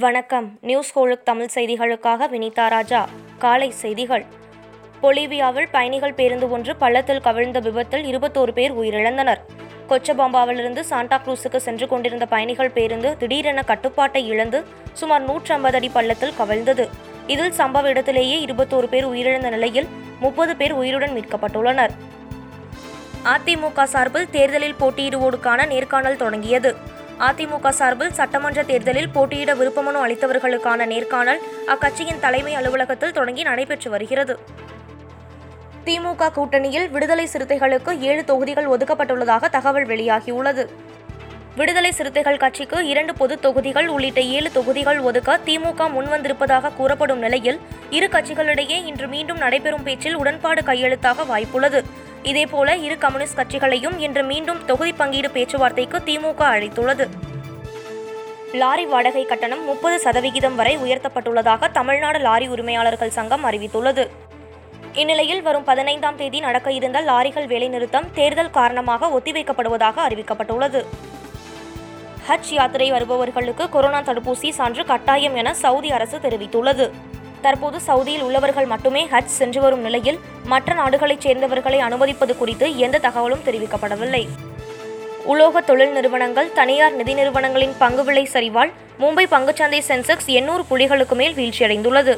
வணக்கம். நியூஸ் ஹோலுக் தமிழ் செய்திகளுக்காக வினிதா ராஜா. காலை செய்திகள். பொலிவியாவில் பயணிகள் பேருந்து ஒன்று பள்ளத்தில் கவிழ்ந்த விபத்தில் இருபத்தோரு பேர் உயிரிழந்தனர். கொச்சபாம்பாவிலிருந்து சாண்டா குரூஸுக்கு சென்று கொண்டிருந்த பயணிகள் பேருந்து திடீரென கட்டுப்பாட்டை இழந்து சுமார் 150 அடி பள்ளத்தில் கவிழ்ந்தது. இதில் சம்பவ இடத்திலேயே இருபத்தோரு பேர் உயிரிழந்த நிலையில் முப்பது பேர் உயிருடன் மீட்கப்பட்டுள்ளனர். அதிமுக சார்பில் தேர்தலில் போட்டியிடுவோருக்கான நேர்காணல் தொடங்கியது. அதிமுக சார்பில் சட்டமன்ற தேர்தலில் போட்டியிட விருப்பமனு அளித்தவர்களுக்கான நேர்காணல் அக்கட்சியின் தலைமை அலுவலகத்தில் தொடங்கி நடைபெற்று வருகிறது. திமுக கூட்டணியில் விடுதலை சிறுத்தைகளுக்கு ஏழு தொகுதிகள் ஒதுக்கப்பட்டுள்ளதாக தகவல் வெளியாகியுள்ளது. விடுதலை சிறுத்தைகள் கட்சிக்கு இரண்டு பொது தொகுதிகள் உள்ளிட்ட ஏழு தொகுதிகள் ஒதுக்க திமுக முன்வந்திருப்பதாக கூறப்படும் நிலையில் இரு கட்சிகளிடையே இன்று மீண்டும் நடைபெறும் பேச்சில் உடன்பாடு கையெழுத்தாக வாய்ப்புள்ளது. இதேபோல இரு கம்யூனிஸ்ட் கட்சிகளையும் இன்று மீண்டும் தொகுதி பங்கீடு பேச்சுவார்த்தைக்கு திமுக அழைத்துள்ளது. லாரி வாடகை கட்டணம் முப்பது சதவிகிதம் வரை உயர்த்தப்பட்டுள்ளதாக தமிழ்நாடு லாரி உரிமையாளர்கள் சங்கம் அறிவித்துள்ளது. இந்நிலையில் வரும் பதினைந்தாம் தேதி நடக்க இருந்த லாரிகள் வேலைநிறுத்தம் தேர்தல் காரணமாக ஒத்திவைக்கப்படுவதாக அறிவிக்கப்பட்டுள்ளது. ஹஜ் யாத்திரை வருபவர்களுக்கு கொரோனா தடுப்பூசி சான்று கட்டாயம் என சவுதி அரசு தெரிவித்துள்ளது. தற்போது சவுதியில் உள்ளவர்கள் மட்டுமே ஹஜ் சென்று வரும் நிலையில் மற்ற நாடுகளைச் சேர்ந்தவர்களை அனுமதிப்பது குறித்து எந்த தகவலும் தெரிவிக்கப்படவில்லை. உலோக தொழில் நிறுவனங்கள் தனியார் நிதி நிறுவனங்களின் பங்கு விலை சரிவால் மும்பை பங்குச்சந்தை சென்செக்ஸ் எண்ணூறு புள்ளிகளுக்கு மேல் வீழ்ச்சியடைந்துள்ளது.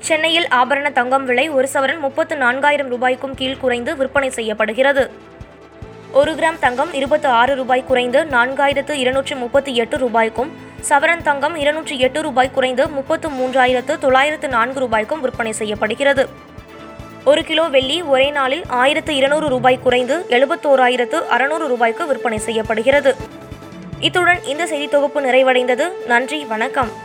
சென்னையில் ஆபரண தங்கம் விலை ஒரு சவரன் முப்பத்து நான்காயிரம் ரூபாய்க்கும் கீழ் குறைந்து விற்பனை செய்யப்படுகிறது. ஒரு கிராம் தங்கம் இருபத்து ஆறு ரூபாய் குறைந்து நான்காயிரத்து இருநூற்று முப்பத்தி எட்டு ரூபாய்க்கும் சவரன் தங்கம் இருநூற்றி எட்டு ரூபாய் குறைந்து முப்பத்து மூன்றாயிரத்து தொள்ளாயிரத்து நான்கு ரூபாய்க்கும் விற்பனை செய்யப்படுகிறது. ஒரு கிலோ வெள்ளி ஒரே நாளில் ஆயிரத்து இருநூறு ரூபாய் குறைந்து எழுபத்தோராயிரத்து அறுநூறு ரூபாய்க்கு விற்பனை செய்யப்படுகிறது. இத்துடன் இந்த செய்தி தொகுப்பு நிறைவடைந்தது. நன்றி வணக்கம்.